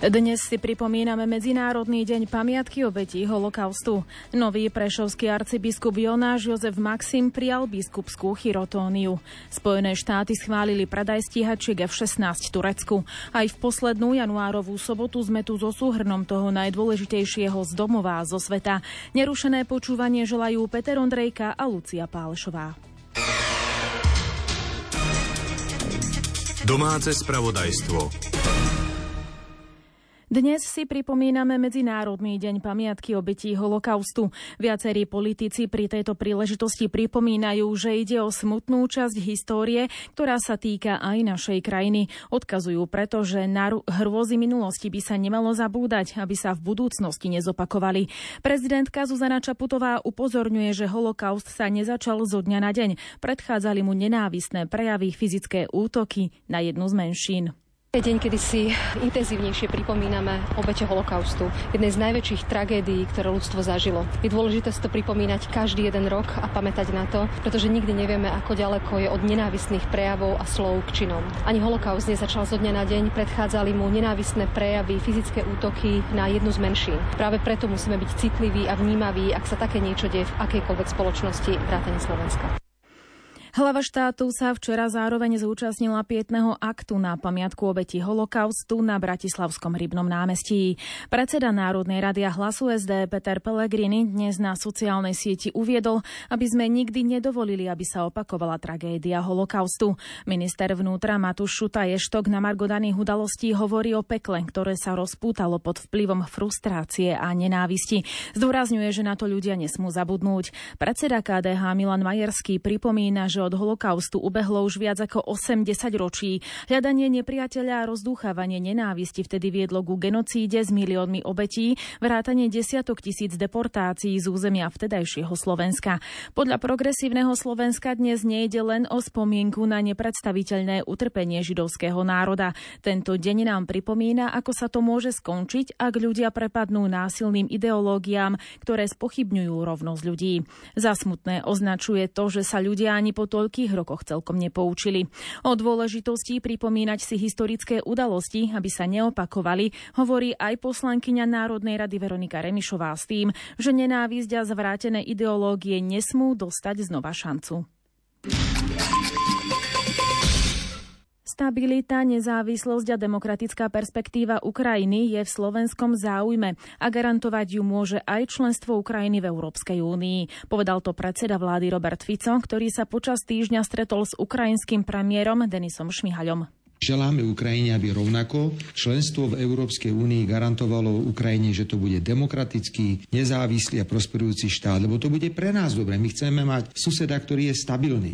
Dnes si pripomíname Medzinárodný deň pamiatky obetí holokaustu. Nový prešovský arcibiskup Jonáš Jozef Maxim prijal biskupskú chirotóniu. Spojené štáty schválili predaj stíhačiek F-16 Turecku. Aj v poslednú januárovú sobotu sme tu so súhrnom toho najdôležitejšieho z domova zo sveta. Nerušené počúvanie želajú Peter Ondrejka a Lucia Pálešová. Domáce spravodajstvo. Dnes si pripomíname Medzinárodný deň pamiatky obetí holokaustu. Viacerí politici pri tejto príležitosti pripomínajú, že ide o smutnú časť histórie, ktorá sa týka aj našej krajiny. Odkazujú preto, že na hrôzy minulosti by sa nemalo zabúdať, aby sa v budúcnosti nezopakovali. Prezidentka Zuzana Čaputová upozorňuje, že holokaust sa nezačal zo dňa na deň. Predchádzali mu nenávistné prejavy, fyzické útoky na jednu z menšín. Je deň, kedy si intenzívnejšie pripomíname obete holokaustu, jednej z najväčších tragédií, ktoré ľudstvo zažilo. Je dôležité si to pripomínať každý jeden rok a pamätať na to, pretože nikdy nevieme, ako ďaleko je od nenávistných prejavov a slov k činom. Ani holokaust nezačal zo dňa na deň, predchádzali mu nenávistné prejavy, fyzické útoky na jednu z menšín. Práve preto musíme byť citliví a vnímaví, ak sa také niečo deje v akejkoľvek spoločnosti vrátane Slovenska. Hlava štátu sa včera zároveň zúčastnila pietného aktu na pamiatku obeti holokaustu na Bratislavskom rybnom námestí. Predseda Národnej rady a hlasu SD Peter Pellegrini dnes na sociálnej sieti uviedol, aby sme nikdy nedovolili, aby sa opakovala tragédia holokaustu. Minister vnútra Matúš Šuta Ještok na Margo daných udalostí hovorí o pekle, ktoré sa rozpútalo pod vplyvom frustrácie a nenávisti. Zdôrazňuje, že na to ľudia nesmú zabudnúť. Predseda KDH Milan Majerský pripomína, že že od holokaustu ubehlo už viac ako 80 ročí. Hľadanie nepriateľa a rozdúchávanie nenávisti vtedy viedlo ku genocíde s miliónmi obetí, vrátanie desiatok tisíc deportácií z územia vtedajšieho Slovenska. Podľa progresívneho Slovenska dnes nejde len o spomienku na nepredstaviteľné utrpenie židovského národa. Tento deň nám pripomína, ako sa to môže skončiť, ak ľudia prepadnú násilným ideológiám, ktoré spochybňujú rovnosť ľudí. Za smutné označuje to, že sa ľudia ani po toľkých rokoch celkom nepoučili. O dôležitosti pripomínať si historické udalosti, aby sa neopakovali, hovorí aj poslankyňa Národnej rady Veronika Remišová s tým, že nenávisť a zvrátené ideológie nesmú dostať znova šancu. Stabilita, nezávislosť a demokratická perspektíva Ukrajiny je v slovenskom záujme a garantovať ju môže aj členstvo Ukrajiny v Európskej únii. Povedal to predseda vlády Robert Fico, ktorý sa počas týždňa stretol s ukrajinským premiérom Denisom Šmihaľom. Želáme Ukrajine, aby rovnako členstvo v Európskej únii garantovalo Ukrajine, že to bude demokratický, nezávislý a prosperujúci štát, lebo to bude pre nás dobre. My chceme mať suseda, ktorý je stabilný.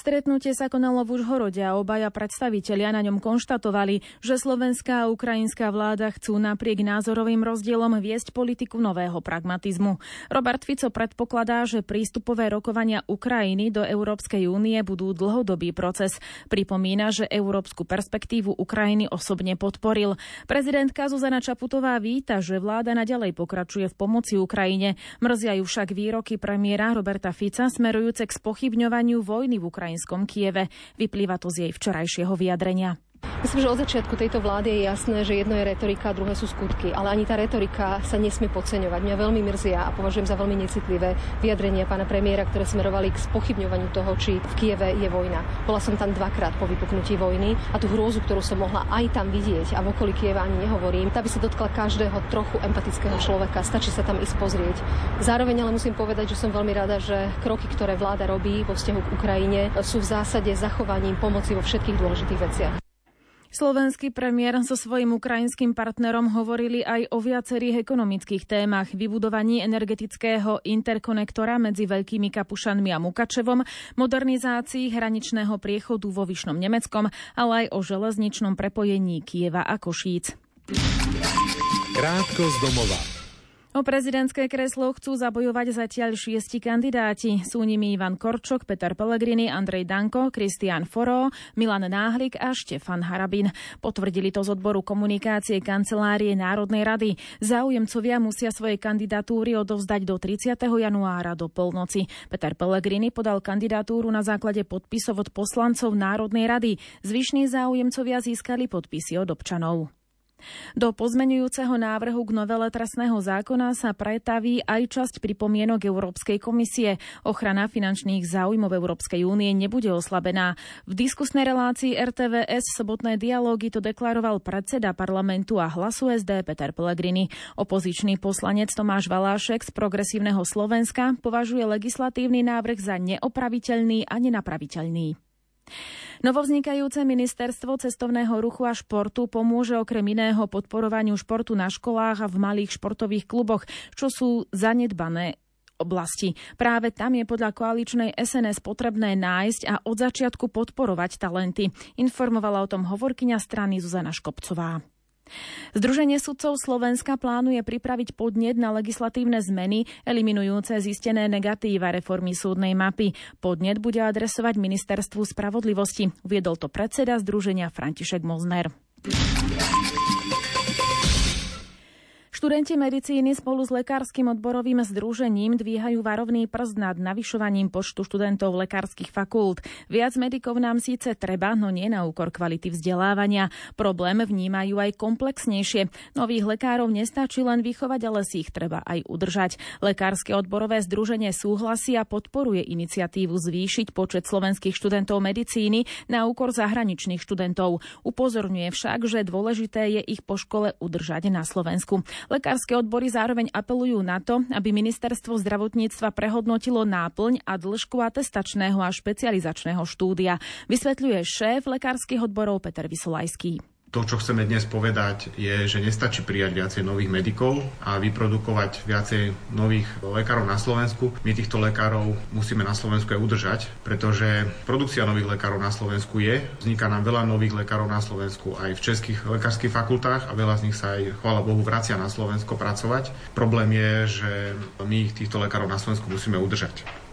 Stretnutie sa konalo v Užhorode a obaja predstavitelia na ňom konštatovali, že slovenská a ukrajinská vláda chcú napriek názorovým rozdielom viesť politiku nového pragmatizmu. Robert Fico predpokladá, že prístupové rokovania Ukrajiny do Európskej únie budú dlhodobý proces. Pripomína, že európsku perspektívu Ukrajiny osobne podporil. Prezidentka Zuzana Čaputová víta, že vláda naďalej pokračuje v pomoci Ukrajine. Mrzia ju však výroky premiéra Roberta Fica smerujúce k spochybňovaniu vojny v Ukrajine ukrajinskom Kieve. Vyplýva to z jej včerajšieho vyjadrenia. Myslím, že od začiatku tejto vlády je jasné, že jedno je retorika, druhé sú skutky, ale ani tá retorika sa nesmie podceňovať. Mňa veľmi mrzia a považujem za veľmi necitlivé vyjadrenia pána premiéra, ktoré smerovali k spochybňovaniu toho, či v Kieve je vojna. Bola som tam dvakrát po vypuknutí vojny a tú hrôzu, ktorú som mohla aj tam vidieť a v okolí Kieva ani nehovorím, tá by sa dotkla každého trochu empatického človeka. Stačí sa tam ísť pozrieť. Zároveň ale musím povedať, že som veľmi rada, že kroky, ktoré vláda robí vo vzťahu k Ukrajine, sú v zásade zachovaním pomoci vo všetkých dôležitých veciach. Slovenský premiér so svojím ukrajinským partnerom hovorili aj o viacerých ekonomických témach, vybudovaní energetického interkonektora medzi Veľkými Kapušanmi a Mukačevom, modernizácii hraničného priechodu vo Vyšnom Nemeckom, ale aj o železničnom prepojení Kieva a Košíc. Krátko z domova. O prezidentské kreslo chcú zabojovať zatiaľ šiesti kandidáti. Sú nimi Ivan Korčok, Peter Pellegrini, Andrej Danko, Kristián Foro, Milan Náhlik a Štefan Harabin. Potvrdili to z odboru komunikácie kancelárie Národnej rady. Záujemcovia musia svoje kandidatúry odovzdať do 30. januára do polnoci. Peter Pellegrini podal kandidatúru na základe podpisov od poslancov Národnej rady. Zvyšní záujemcovia získali podpisy od občanov. Do pozmenujúceho návrhu k novele trestného zákona sa pretaví aj časť pripomienok Európskej komisie. Ochrana finančných záujmov Európskej únie nebude oslabená. V diskusnej relácii RTVS sobotné dialógy to deklaroval predseda parlamentu a hlasu SD Peter Pellegrini. Opozičný poslanec Tomáš Valášek z Progresívneho Slovenska považuje legislatívny návrh za neopraviteľný a nenapraviteľný. Novovznikajúce ministerstvo cestovného ruchu a športu pomôže okrem iného podporovaniu športu na školách a v malých športových kluboch, čo sú zanedbané oblasti. Práve tam je podľa koaličnej SNS potrebné nájsť a od začiatku podporovať talenty. Informovala o tom hovorkyňa strany Zuzana Škopcová. Združenie sudcov Slovenska plánuje pripraviť podnet na legislatívne zmeny eliminujúce zistené negatíva reformy súdnej mapy. Podnet bude adresovať Ministerstvu spravodlivosti. Viedol to predseda Združenia František Mozner. Študenti medicíny spolu s lekárskym odborovým združením dvíhajú varovný prst nad navyšovaním počtu študentov lekárskych fakult. Viac medikov nám síce treba, no nie na úkor kvality vzdelávania. Problém vnímajú aj komplexnejšie. Nových lekárov nestačí len vychovať, ale si ich treba aj udržať. Lekárske odborové združenie súhlasí a podporuje iniciatívu zvýšiť počet slovenských študentov medicíny na úkor zahraničných študentov. Upozorňuje však, že dôležité je ich po škole udržať na Slovensku. Lekárske odbory zároveň apelujú na to, aby ministerstvo zdravotníctva prehodnotilo náplň a dĺžku atestačného a špecializačného štúdia, vysvetľuje šéf lekárskych odborov Peter Vysolajský. To, čo chceme dnes povedať, je, že nestačí prijať viacej nových medikov a vyprodukovať viacej nových lekárov na Slovensku. My týchto lekárov musíme na Slovensku aj udržať, pretože produkcia nových lekárov na Slovensku je. Vzniká nám veľa nových lekárov na Slovensku aj v českých lekárskych fakultách a veľa z nich sa aj, chvála Bohu, vracia na Slovensko pracovať. Problém je, že my týchto lekárov na Slovensku musíme udržať.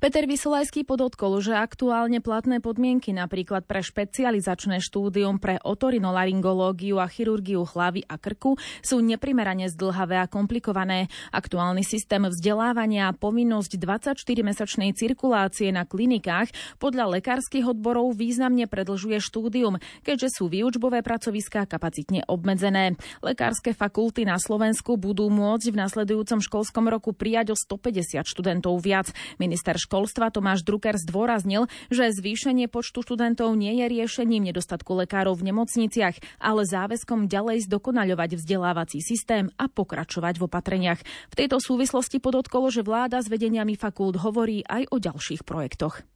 Peter Vysolajský podotkol, že aktuálne platné podmienky napríklad pre špecializačné štúdium pre otorinolaryngológiu a chirurgiu hlavy a krku sú neprimerane zdlhavé a komplikované. Aktuálny systém vzdelávania a povinnosť 24-mesačnej cirkulácie na klinikách podľa lekárskych odborov významne predlžuje štúdium, keďže sú výučbové pracoviská kapacitne obmedzené. Lekárske fakulty na Slovensku budú môcť v nasledujúcom školskom roku prijať o 150 študentov viac. Minister školstva Tomáš Drucker zdôraznil, že zvýšenie počtu študentov nie je riešením nedostatku lekárov v nemocniciach, ale záväzkom ďalej zdokonaľovať vzdelávací systém a pokračovať v opatreniach. V tejto súvislosti podotkolo, že vláda s vedeniami fakult hovorí aj o ďalších projektoch.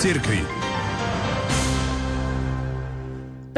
Cirkvi.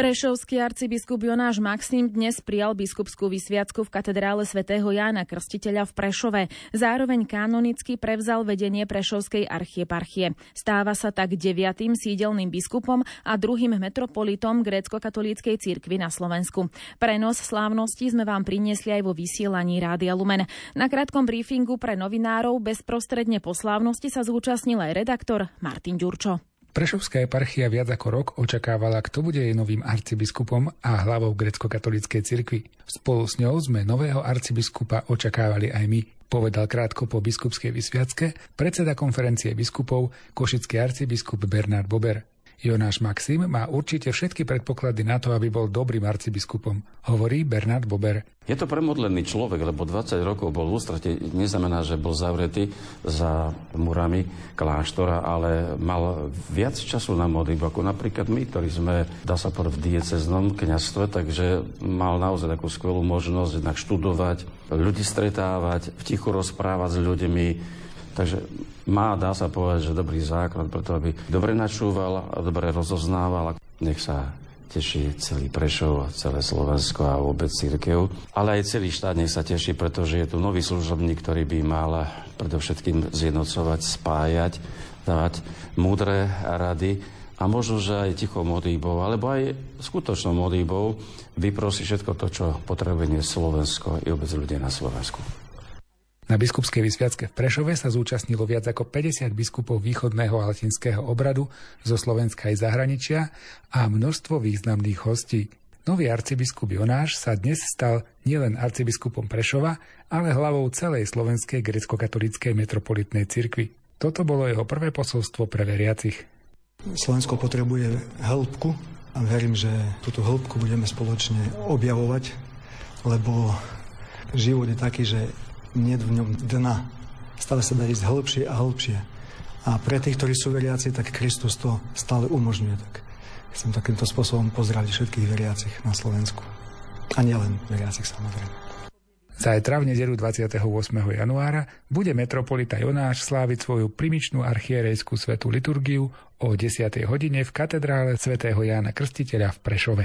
Prešovský arcibiskup Jonáš Maxim dnes prijal biskupskú vysviacku v katedrále svätého Jána Krstiteľa v Prešove. Zároveň kanonicky prevzal vedenie Prešovskej archieparchie. Stáva sa tak deviatým sídelným biskupom a druhým metropolitom grécko-katolíckej cirkvi na Slovensku. Prenos slávnosti sme vám priniesli aj vo vysielaní Rádia Lumen. Na krátkom briefingu pre novinárov bezprostredne po slávnosti sa zúčastnil aj redaktor Martin Ďurčo. Prešovská eparchia viac ako rok očakávala, kto bude jej novým arcibiskupom a hlavou grecko-katolíckej cirkvi. Spolu s ňou sme nového arcibiskupa očakávali aj my, povedal krátko po biskupskej vysviacke predseda konferencie biskupov košický arcibiskup Bernard Bober. Jonáš Maxim má určite všetky predpoklady na to, aby bol dobrým arcibiskupom, hovorí Bernard Bober. Je to premodlený človek, lebo 20 rokov bol v ústrate, neznamená, že bol zavretý za murami kláštora, ale mal viac času na modlitbu, ako napríklad my, ktorí sme, dá sa povedať, v dieceznom kniazstve, takže mal naozaj takú skvelú možnosť jednak študovať, ľudí stretávať, v tichu rozprávať s ľuďmi, Takže má, dá sa povedať, že dobrý základ preto, aby dobre načúval a dobre rozoznával. Nech sa teší celý Prešov, celé Slovensko a vôbec církev. Ale aj celý štát nech sa teší, pretože je tu nový služobník, ktorý by mal predovšetkým zjednocovať, spájať, dávať múdre rady a a možno, že aj tichou modlíbou, alebo aj skutočnou modlíbou vyprosiť všetko to, čo potrebuje Slovensko i vôbec ľudia na Slovensku. Na biskupskej vysviacke v Prešove sa zúčastnilo viac ako 50 biskupov východného a latinského obradu zo Slovenska aj zahraničia a množstvo významných hostí. Nový arcibiskup Jonáš sa dnes stal nielen arcibiskupom Prešova, ale hlavou celej slovenskej grecko-katolíckej metropolitnej cirkvi. Toto bolo jeho prvé posolstvo pre veriacich. Slovensko potrebuje hĺbku a verím, že túto hĺbku budeme spoločne objavovať, lebo život je taký, že nie v ňom dna. Stále sa dá ísť hĺbšie a hĺbšie. A pre tých, ktorí sú veriaci, tak Kristus to stále umožňuje. Tak chcem takýmto spôsobom pozdraviť všetkých veriacich na Slovensku. A nielen veriacich samozrejme. Zajtra v nedelu 28. januára bude metropolita Jonáš sláviť svoju primičnú archierejskú svetú liturgiu o 10. hodine v katedrále svätého Jána Krstiteľa v Prešove.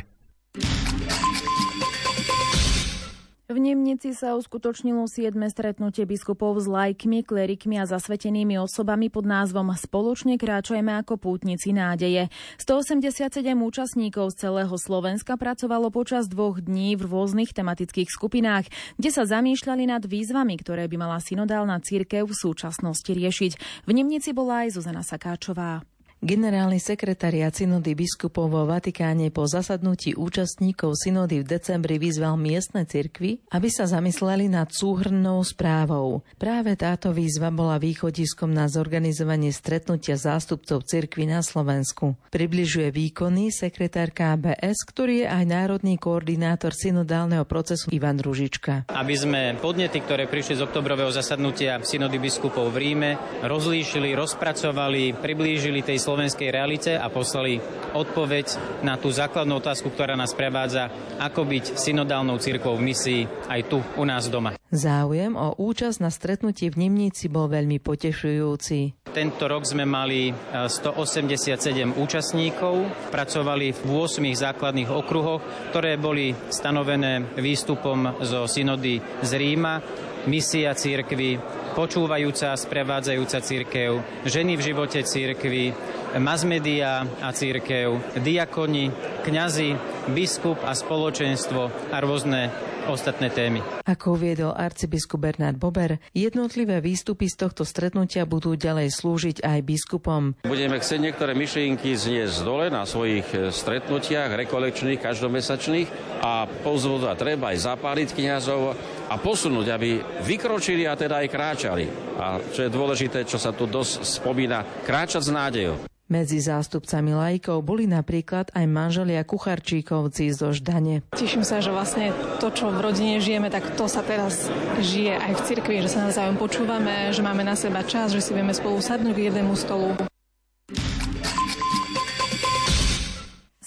V Nemnici sa uskutočnilo 7. stretnutie biskupov s lajkmi, klerikmi a zasvetenými osobami pod názvom Spoločne kráčajme ako pútnici nádeje. 187 účastníkov z celého Slovenska pracovalo počas dvoch dní v rôznych tematických skupinách, kde sa zamýšľali nad výzvami, ktoré by mala synodálna církev v súčasnosti riešiť. V Nemnici bola aj Zuzana Sakáčová. Generálny sekretariat synody biskupov vo Vatikáne po zasadnutí účastníkov synody v decembri vyzval miestne cirkvy, aby sa zamysleli nad súhrnou správou. Práve táto výzva bola východiskom na zorganizovanie stretnutia zástupcov cirkvy na Slovensku. Približuje výkony sekretár KBS, ktorý je aj národný koordinátor synodálneho procesu Ivan Ružička. Aby sme podnety, ktoré prišli z oktobrového zasadnutia synody biskupov v Ríme, rozlíšili, rozpracovali, priblížili tej slovenskej realite a poslali odpoveď na tú základnú otázku, ktorá nás prevádza, ako byť synodálnou církvou v misii aj tu u nás doma. Záujem o účasť na stretnutí v Nimnici bol veľmi potešujúci. Tento rok sme mali 187 e, účastníkov, pracovali v 8 základných okruhoch, ktoré boli stanovené výstupom zo synody z Ríma, misia církvy, počúvajúca a sprevádzajúca církev, ženy v živote církvy, masmedia a církev, diakoni, kňazi, biskup a spoločenstvo a rôzne ostatné témy. Ako uviedol arcibiskup Bernard Bober, jednotlivé výstupy z tohto stretnutia budú ďalej slúžiť aj biskupom. Budeme chcieť niektoré myšlienky zniesť dole na svojich e, stretnutiach rekolekčných, každomesačných a pozvodať treba aj zapáliť kniazov a posunúť, aby vykročili a teda aj kráčali. A čo je dôležité, čo sa tu dosť spomína, kráčať s nádejou. Medzi zástupcami lajkov boli napríklad aj manželia Kucharčíkovci zo Ždane. Teším sa, že vlastne to, čo v rodine žijeme, tak to sa teraz žije aj v cirkvi, že sa navzájom počúvame, že máme na seba čas, že si vieme spolu sadnúť k jednému stolu.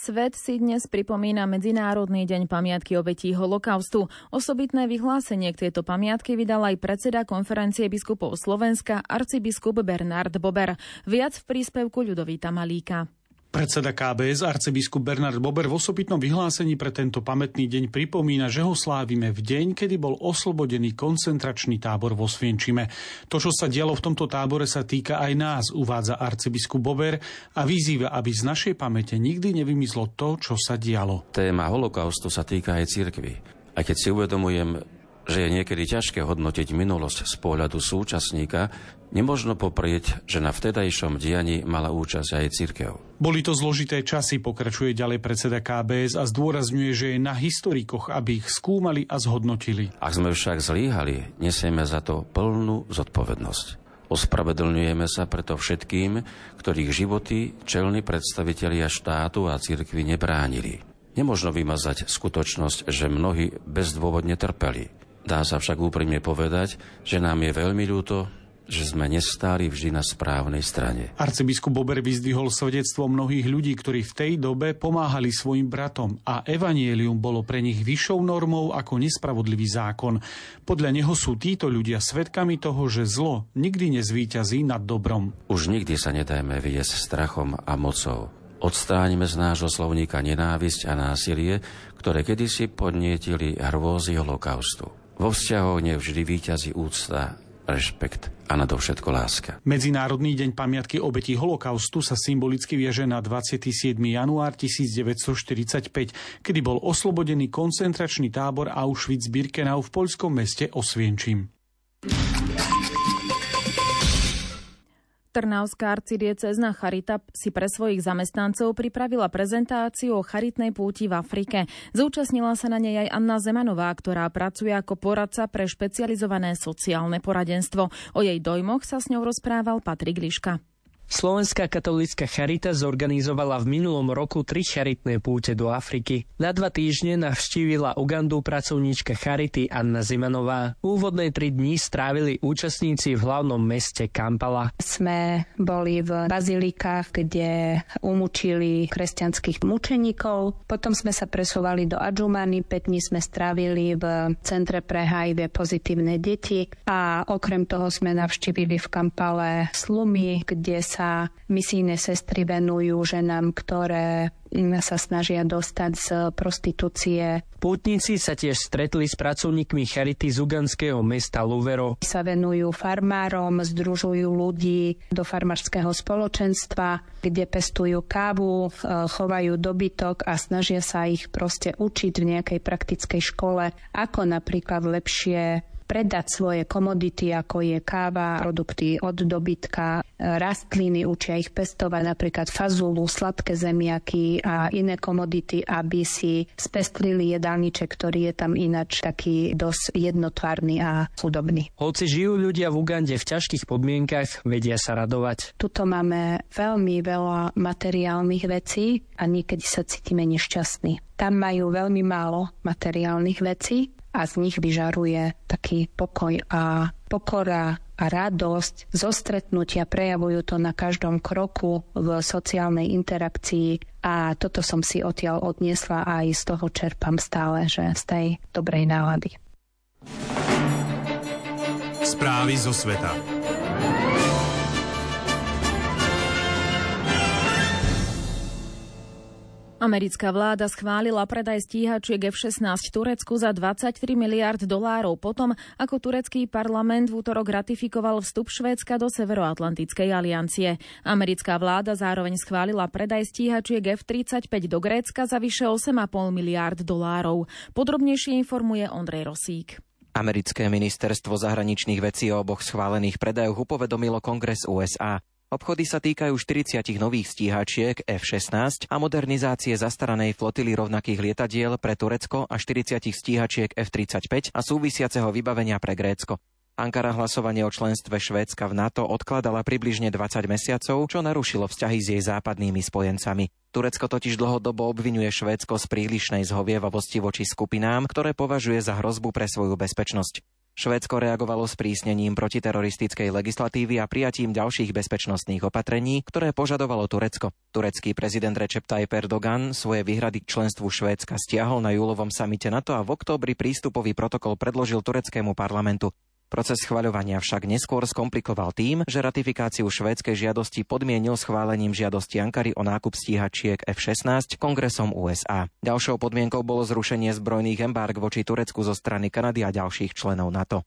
Svet si dnes pripomína Medzinárodný deň pamiatky obetí holokaustu. Osobitné vyhlásenie k tejto pamiatke vydal aj predseda konferencie biskupov Slovenska arcibiskup Bernard Bober. Viac v príspevku Ľudovíta Malíka. Predseda KBS arcibiskup Bernard Bober v osobitnom vyhlásení pre tento pamätný deň pripomína, že ho slávime v deň, kedy bol oslobodený koncentračný tábor vo Svienčime. To, čo sa dialo v tomto tábore, sa týka aj nás, uvádza arcibiskup Bober a vyzýva, aby z našej pamäte nikdy nevymyslo to, čo sa dialo. Téma holokaustu sa týka aj cirkvi. A keď si uvedomujem, že je niekedy ťažké hodnotiť minulosť z pohľadu súčasníka, nemožno poprieť, že na vtedajšom dianí mala účasť aj církev. Boli to zložité časy, pokračuje ďalej predseda KBS a zdôrazňuje, že je na historikoch, aby ich skúmali a zhodnotili. Ak sme však zlíhali, nesieme za to plnú zodpovednosť. Ospravedlňujeme sa preto všetkým, ktorých životy čelní predstavitelia štátu a cirkvi nebránili. Nemožno vymazať skutočnosť, že mnohí bezdôvodne trpeli. Dá sa však úprimne povedať, že nám je veľmi ľúto, že sme nestáli vždy na správnej strane. Arcibiskup Bober vyzdvihol svedectvo mnohých ľudí, ktorí v tej dobe pomáhali svojim bratom a evanielium bolo pre nich vyššou normou ako nespravodlivý zákon. Podľa neho sú títo ľudia svedkami toho, že zlo nikdy nezvíťazí nad dobrom. Už nikdy sa nedajme viesť strachom a mocou. Odstráňme z nášho slovníka nenávisť a násilie, ktoré kedysi podnietili hrôzy holokaustu. Vo vzťahoch nevždy víťazí úcta rešpekt a nadovšetko láska. Medzinárodný deň pamiatky obetí holokaustu sa symbolicky vieže na 27. január 1945, kedy bol oslobodený koncentračný tábor Auschwitz-Birkenau v poľskom meste Osvienčím. Trnavská arcidiecezna Charita si pre svojich zamestnancov pripravila prezentáciu o charitnej púti v Afrike. Zúčastnila sa na nej aj Anna Zemanová, ktorá pracuje ako poradca pre špecializované sociálne poradenstvo. O jej dojmoch sa s ňou rozprával Patrik Liška. Slovenská katolická charita zorganizovala v minulom roku tri charitné púte do Afriky. Na dva týždne navštívila Ugandu pracovníčka charity Anna Zimanová. Úvodné tri dní strávili účastníci v hlavnom meste Kampala. Sme boli v bazilikách, kde umúčili kresťanských mučeníkov. Potom sme sa presúvali do Adžumany, 5 dní sme strávili v Centre pre HIV pozitívne deti a okrem toho sme navštívili v Kampale slumy, kde sa sa misijné sestry venujú ženám, ktoré sa snažia dostať z prostitúcie. Pútnici sa tiež stretli s pracovníkmi Charity z uganského mesta Luvero. Sa venujú farmárom, združujú ľudí do farmárskeho spoločenstva, kde pestujú kávu, e, chovajú dobytok a snažia sa ich proste učiť v nejakej praktickej škole, ako napríklad lepšie predať svoje komodity, ako je káva, produkty od dobytka, rastliny, učia ich pestovať napríklad fazulu, sladké zemiaky a iné komodity, aby si spestrili jedálniček, ktorý je tam ináč taký dosť jednotvárny a chudobný. Hoci žijú ľudia v Ugande v ťažkých podmienkach, vedia sa radovať. Tuto máme veľmi veľa materiálnych vecí a niekedy sa cítime nešťastní. Tam majú veľmi málo materiálnych vecí a z nich vyžaruje taký pokoj a pokora a radosť zo stretnutia prejavujú to na každom kroku v sociálnej interakcii a toto som si odtiaľ odniesla a aj z toho čerpám stále, že z tej dobrej nálady. Správy zo sveta. Americká vláda schválila predaj stíhačiek F-16 Turecku za 23 miliard dolárov potom, ako turecký parlament v útorok ratifikoval vstup Švédska do Severoatlantickej aliancie. Americká vláda zároveň schválila predaj stíhačiek F-35 do Grécka za vyše 8,5 miliard dolárov. Podrobnejšie informuje Ondrej Rosík. Americké ministerstvo zahraničných vecí o oboch schválených predajoch upovedomilo Kongres USA. Obchody sa týkajú 40 nových stíhačiek F-16 a modernizácie zastaranej flotily rovnakých lietadiel pre Turecko a 40 stíhačiek F-35 a súvisiaceho vybavenia pre Grécko. Ankara hlasovanie o členstve Švédska v NATO odkladala približne 20 mesiacov, čo narušilo vzťahy s jej západnými spojencami. Turecko totiž dlhodobo obvinuje Švédsko z prílišnej zhovievavosti voči skupinám, ktoré považuje za hrozbu pre svoju bezpečnosť. Švédsko reagovalo s prísnením protiteroristickej legislatívy a prijatím ďalších bezpečnostných opatrení, ktoré požadovalo Turecko. Turecký prezident Recep Tayyip Erdogan svoje výhrady k členstvu Švédska stiahol na júlovom samite NATO a v októbri prístupový protokol predložil tureckému parlamentu. Proces schvaľovania však neskôr skomplikoval tým, že ratifikáciu švédskej žiadosti podmienil schválením žiadosti Ankary o nákup stíhačiek F-16 kongresom USA. Ďalšou podmienkou bolo zrušenie zbrojných embarg voči Turecku zo strany Kanady a ďalších členov NATO.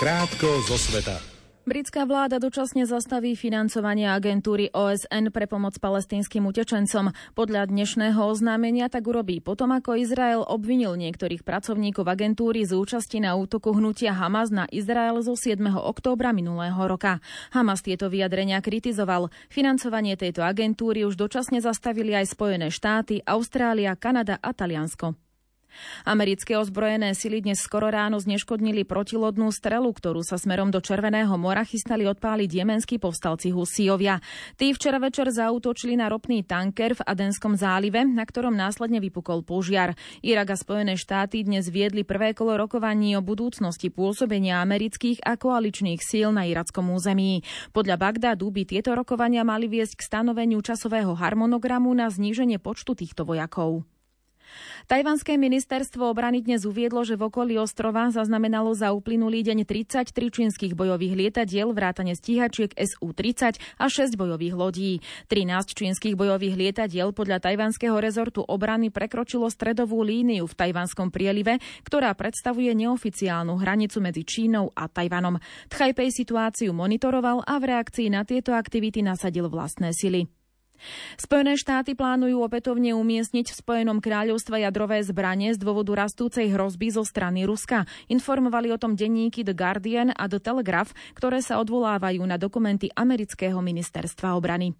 Krátko zo sveta. Britská vláda dočasne zastaví financovanie agentúry OSN pre pomoc palestínskym utečencom. Podľa dnešného oznámenia tak urobí potom, ako Izrael obvinil niektorých pracovníkov agentúry z účasti na útoku hnutia Hamas na Izrael zo 7. októbra minulého roka. Hamas tieto vyjadrenia kritizoval. Financovanie tejto agentúry už dočasne zastavili aj Spojené štáty, Austrália, Kanada a Taliansko. Americké ozbrojené sily dnes skoro ráno zneškodnili protilodnú strelu, ktorú sa smerom do Červeného mora chystali odpáliť jemenskí povstalci Husijovia. Tí včera večer zautočili na ropný tanker v Adenskom zálive, na ktorom následne vypukol požiar. Irak a Spojené štáty dnes viedli prvé kolo rokovaní o budúcnosti pôsobenia amerických a koaličných síl na irackom území. Podľa Bagdádu by tieto rokovania mali viesť k stanoveniu časového harmonogramu na zníženie počtu týchto vojakov. Tajvanské ministerstvo obrany dnes uviedlo, že v okolí ostrova zaznamenalo za uplynulý deň 33 čínskych bojových lietadiel, vrátane stíhačiek Su-30 a 6 bojových lodí. 13 čínskych bojových lietadiel podľa tajvanského rezortu obrany prekročilo stredovú líniu v tajvanskom prielive, ktorá predstavuje neoficiálnu hranicu medzi Čínou a Tajvanom. Tchajpej situáciu monitoroval a v reakcii na tieto aktivity nasadil vlastné sily. Spojené štáty plánujú opätovne umiestniť v Spojenom kráľovstve jadrové zbranie z dôvodu rastúcej hrozby zo strany Ruska. Informovali o tom denníky The Guardian a The Telegraph, ktoré sa odvolávajú na dokumenty amerického ministerstva obrany.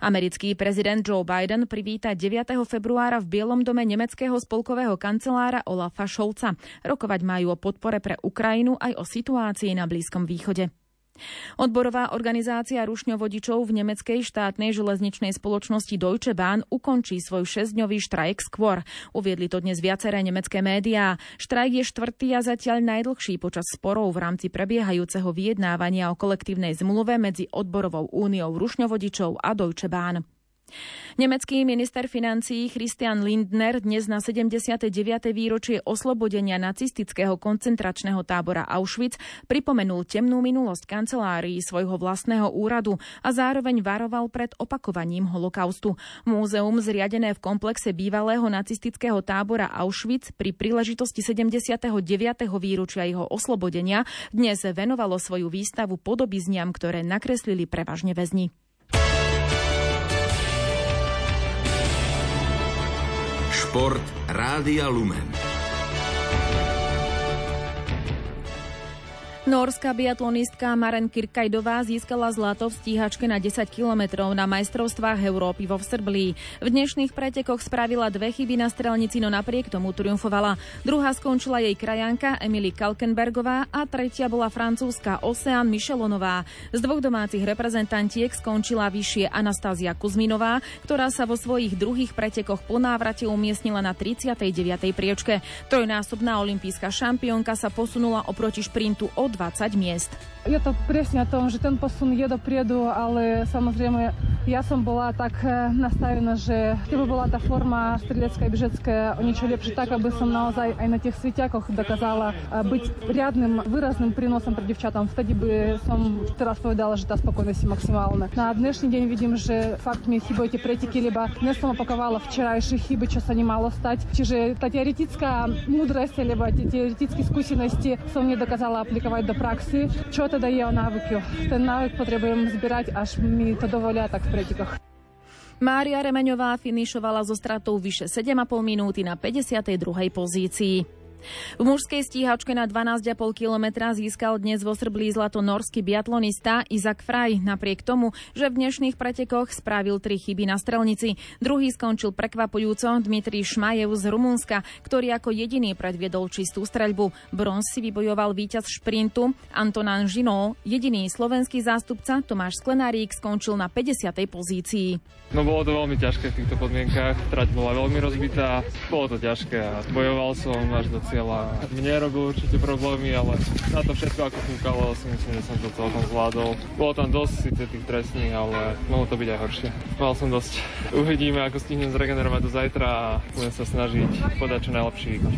Americký prezident Joe Biden privíta 9. februára v Bielom dome nemeckého spolkového kancelára Olafa Scholza. Rokovať majú o podpore pre Ukrajinu aj o situácii na Blízkom východe. Odborová organizácia rušňovodičov v nemeckej štátnej železničnej spoločnosti Deutsche Bahn ukončí svoj šesťdňový štrajk skôr. Uviedli to dnes viaceré nemecké médiá. Štrajk je štvrtý a zatiaľ najdlhší počas sporov v rámci prebiehajúceho vyjednávania o kolektívnej zmluve medzi odborovou úniou rušňovodičov a Deutsche Bahn. Nemecký minister financií Christian Lindner dnes na 79. výročie oslobodenia nacistického koncentračného tábora Auschwitz pripomenul temnú minulosť kancelárií svojho vlastného úradu a zároveň varoval pred opakovaním holokaustu. Múzeum zriadené v komplexe bývalého nacistického tábora Auschwitz pri príležitosti 79. výročia jeho oslobodenia dnes venovalo svoju výstavu podobizniam, ktoré nakreslili prevažne väzni. Šport Rádia Lumen. Norská biatlonistka Maren Kirkajdová získala zlato v stíhačke na 10 kilometrov na majstrovstvách Európy vo Srblí. V dnešných pretekoch spravila dve chyby na strelnici, no napriek tomu triumfovala. Druhá skončila jej krajanka Emily Kalkenbergová a tretia bola francúzska Ocean Michelonová. Z dvoch domácich reprezentantiek skončila vyššie Anastázia Kuzminová, ktorá sa vo svojich druhých pretekoch po návrate umiestnila na 39. priečke. Trojnásobná olimpijská šampiónka sa posunula oproti šprintu od 20 miest. Je to presne o tom, že ten posun je dopredu, ale samozrejme ja som bola tak e, nastavená, že keby bola tá forma strelecká i bežecká o niečo lepšie, tak aby som naozaj aj na tých svetiakoch dokázala e, byť riadnym, výrazným prínosom pre devčatám. Vtedy by som teraz povedala, že tá spokojnosť je maximálna. Na dnešný deň vidím, že fakt mi chýbajú tie preteky, lebo dnes som opakovala včerajšie chyby, čo sa nemalo stať. Čiže tá teoretická múdrosť, alebo tie do praxi, čo teda je o návyku. Ten návyk potrebujem zbierať, až mi to dovolia tak v pretekoch. Mária Remeňová finišovala so stratou vyše 7,5 minúty na 52. pozícii. V mužskej stíhačke na 12,5 kilometra získal dnes vo Srblí zlato norský biatlonista Izak Fraj, napriek tomu, že v dnešných pretekoch spravil tri chyby na strelnici. Druhý skončil prekvapujúco Dmitrij Šmajev z Rumunska, ktorý ako jediný predviedol čistú streľbu. Bronz si vybojoval víťaz šprintu Antonan Žino. Jediný slovenský zástupca Tomáš Sklenárík skončil na 50. pozícii. No bolo to veľmi ťažké v týchto podmienkách, trať bola veľmi rozbitá, bolo to ťažké a bojoval som až do cieľa. Mne robil určite problémy, ale na to všetko ako fúkalo, si myslím, že som to celkom zvládol. Bolo tam dosť síce tých trestných, ale mohlo to byť aj horšie. Mal som dosť. Uvidíme, ako stihnem zregenerovať do zajtra a budem sa snažiť podať čo najlepší výkon.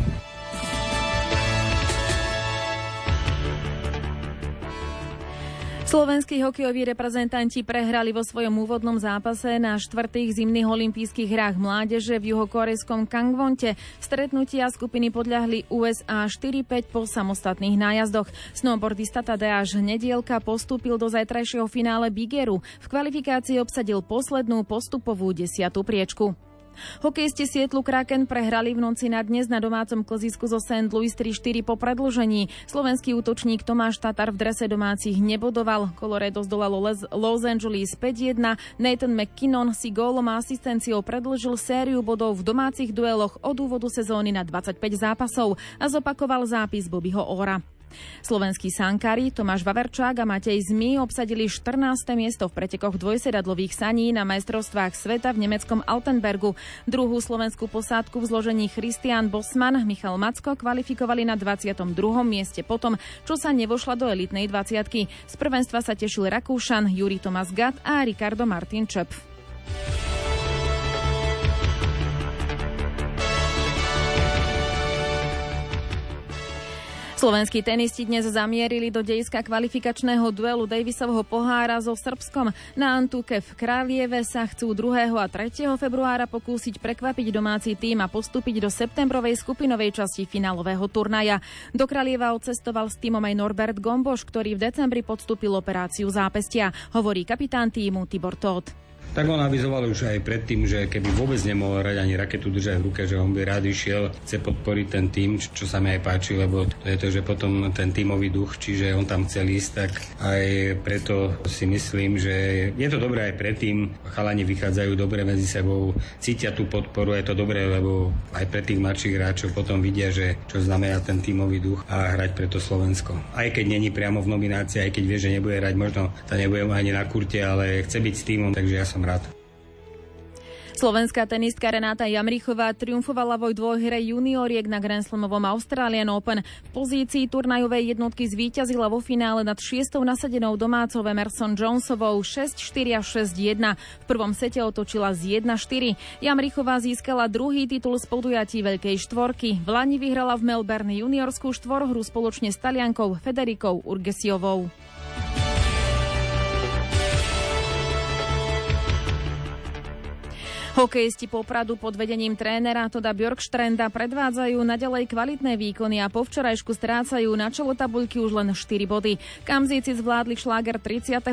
Slovenskí hokejoví reprezentanti prehrali vo svojom úvodnom zápase na štvrtých zimných olympijských hrách mládeže v juhokorejskom Kangvonte. Stretnutia skupiny podľahli USA 4-5 po samostatných nájazdoch. Snowboardista Tadeáš Nedielka postúpil do zajtrajšieho finále Bigeru. V kvalifikácii obsadil poslednú postupovú desiatú priečku. Hokejisti Sietlu Kraken prehrali v noci na dnes na domácom klzisku zo St. Louis 3-4 po predlžení. Slovenský útočník Tomáš Tatar v drese domácich nebodoval. Colorado zdolalo Los Angeles 5-1. Nathan McKinnon si gólom a asistenciou predlžil sériu bodov v domácich dueloch od úvodu sezóny na 25 zápasov a zopakoval zápis Bobbyho Ora. Slovenskí sankári Tomáš Vaverčák a Matej Zmi obsadili 14. miesto v pretekoch dvojsedadlových saní na majstrovstvách sveta v nemeckom Altenbergu. Druhú slovenskú posádku v zložení Christian Bosman, Michal Macko kvalifikovali na 22. mieste potom, čo sa nevošla do elitnej 20. Z prvenstva sa tešil Rakúšan, Juri Tomas Gat a Ricardo Martin Čep. Slovenskí tenisti dnes zamierili do dejska kvalifikačného duelu Davisovho pohára so Srbskom. Na Antuke v Králieve sa chcú 2. a 3. februára pokúsiť prekvapiť domáci tým a postúpiť do septembrovej skupinovej časti finálového turnaja. Do Králieva odcestoval s týmom aj Norbert Gomboš, ktorý v decembri podstúpil operáciu zápestia, hovorí kapitán týmu Tibor Todt. Tak on avizoval už aj predtým, že keby vôbec nemohol hrať ani raketu držať v ruke, že on by rád išiel, chce podporiť ten tým, čo sa mi aj páči, lebo to je to, že potom ten tímový duch, čiže on tam chcel ísť, tak aj preto si myslím, že je to dobré aj predtým. Chalani vychádzajú dobre medzi sebou, cítia tú podporu, je to dobré, lebo aj pre tých mladších hráčov potom vidia, že čo znamená ten tímový duch a hrať pre to Slovensko. Aj keď není priamo v nominácii, aj keď vie, že nebude hrať, možno to nebude ani na kurte, ale chce byť s týmom, takže ja som rád. Slovenská tenistka Renáta Jamrichová triumfovala vo dvojhre junioriek na Grand Slamovom Australian Open. V pozícii turnajovej jednotky zvíťazila vo finále nad šiestou nasadenou domácou Emerson Jonesovou 6-4 a 6-1. V prvom sete otočila z 1-4. Jamrichová získala druhý titul z podujatí Veľkej štvorky. V Lani vyhrala v Melbourne juniorskú štvorhru spoločne s Taliankou Federikou Urgesiovou. Hokejisti Popradu pod vedením trénera Toda Björkstrenda predvádzajú naďalej kvalitné výkony a po včerajšku strácajú na čelo tabuľky už len 4 body. Kamzíci zvládli šláger 39.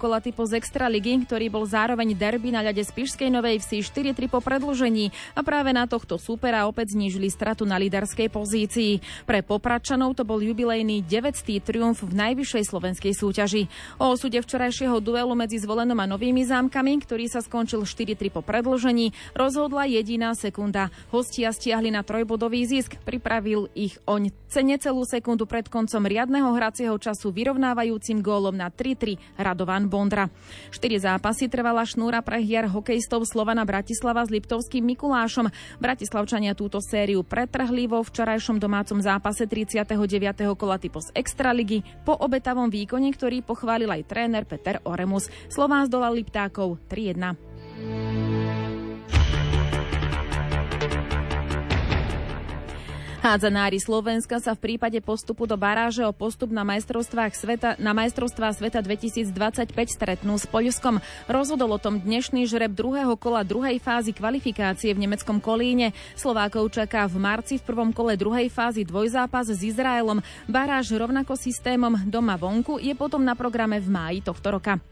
kola typu z Extraligy, ktorý bol zároveň derby na ľade Spišskej Novej Vsi 4-3 po predlžení a práve na tohto supera opäť znížili stratu na líderskej pozícii. Pre Popračanov to bol jubilejný 9. triumf v najvyššej slovenskej súťaži. O osude včerajšieho duelu medzi zvolenom a novými zámkami, ktorý sa skončil 4-3 po predlžení, predlžení rozhodla jediná sekunda. Hostia stiahli na trojbodový zisk, pripravil ich oň cene celú sekundu pred koncom riadneho hracieho času vyrovnávajúcim gólom na 3-3 Radovan Bondra. Štyri zápasy trvala šnúra pre hier hokejistov Slovana Bratislava s Liptovským Mikulášom. Bratislavčania túto sériu pretrhli vo včerajšom domácom zápase 39. kola typu z Extraligy po obetavom výkone, ktorý pochválil aj tréner Peter Oremus. Slován zdolal Liptákov 3-1. うん。Hádzanári Slovenska sa v prípade postupu do baráže o postup na majstrovstvách sveta, na majstrovstvá sveta 2025 stretnú s Poľskom. Rozhodol o tom dnešný žreb druhého kola druhej fázy kvalifikácie v nemeckom Kolíne. Slovákov čaká v marci v prvom kole druhej fázy dvojzápas s Izraelom. Baráž rovnako systémom doma vonku je potom na programe v máji tohto roka.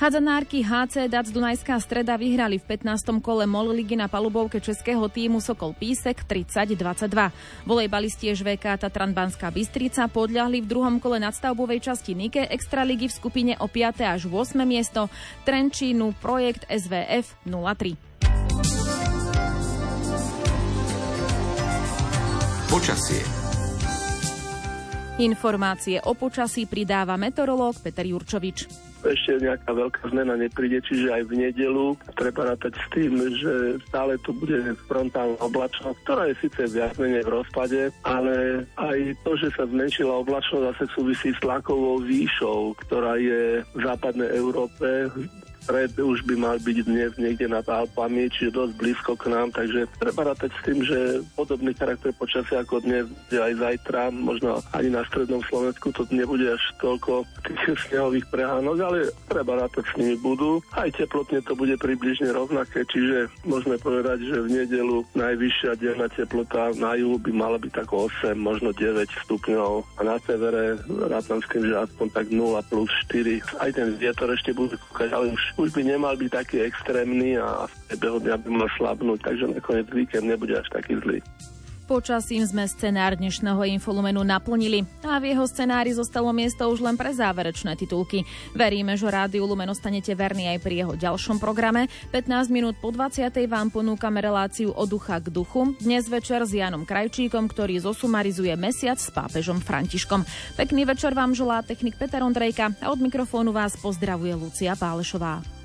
Hadzanárky HC Dac Dunajská streda vyhrali v 15. kole MOL ligy na palubovke českého týmu Sokol Písek 30-22. Volejbalisti ŽVK Tatran Banská Bystrica podľahli v druhom kole nadstavbovej časti Nike Extraligy v skupine o 5. až 8. miesto Trenčínu projekt SVF 03. Počasie Informácie o počasí pridáva meteorológ Peter Jurčovič ešte nejaká veľká zmena nepríde, čiže aj v nedelu treba rátať s tým, že stále tu bude frontálna oblačnosť, ktorá je síce viac menej v rozpade, ale aj to, že sa zmenšila oblačnosť zase súvisí s tlakovou výšou, ktorá je v západnej Európe stred už by mal byť dnes niekde nad Alpami, čiže dosť blízko k nám, takže treba rátať s tým, že podobný charakter počasia ako dnes je aj zajtra, možno ani na strednom Slovensku to nebude až toľko tých snehových prehánok, ale treba rátať s nimi budú. Aj teplotne to bude približne rovnaké, čiže môžeme povedať, že v nedelu najvyššia denná teplota na juhu by mala byť tak 8, možno 9 stupňov a na severe rátam s tým, že aspoň tak 0 plus 4. Aj ten vietor ešte bude kúkať, ale už už by nemal byť taký extrémny a v priebehu dňa by mal slabnúť, takže nakoniec víkend nebude až taký zlý. Počasím sme scenár dnešného Infolumenu naplnili a v jeho scenári zostalo miesto už len pre záverečné titulky. Veríme, že Rádiu Lumen ostanete verní aj pri jeho ďalšom programe. 15 minút po 20. vám ponúkame reláciu od ducha k duchu. Dnes večer s Janom Krajčíkom, ktorý zosumarizuje mesiac s pápežom Františkom. Pekný večer vám želá technik Peter Ondrejka a od mikrofónu vás pozdravuje Lucia Pálešová.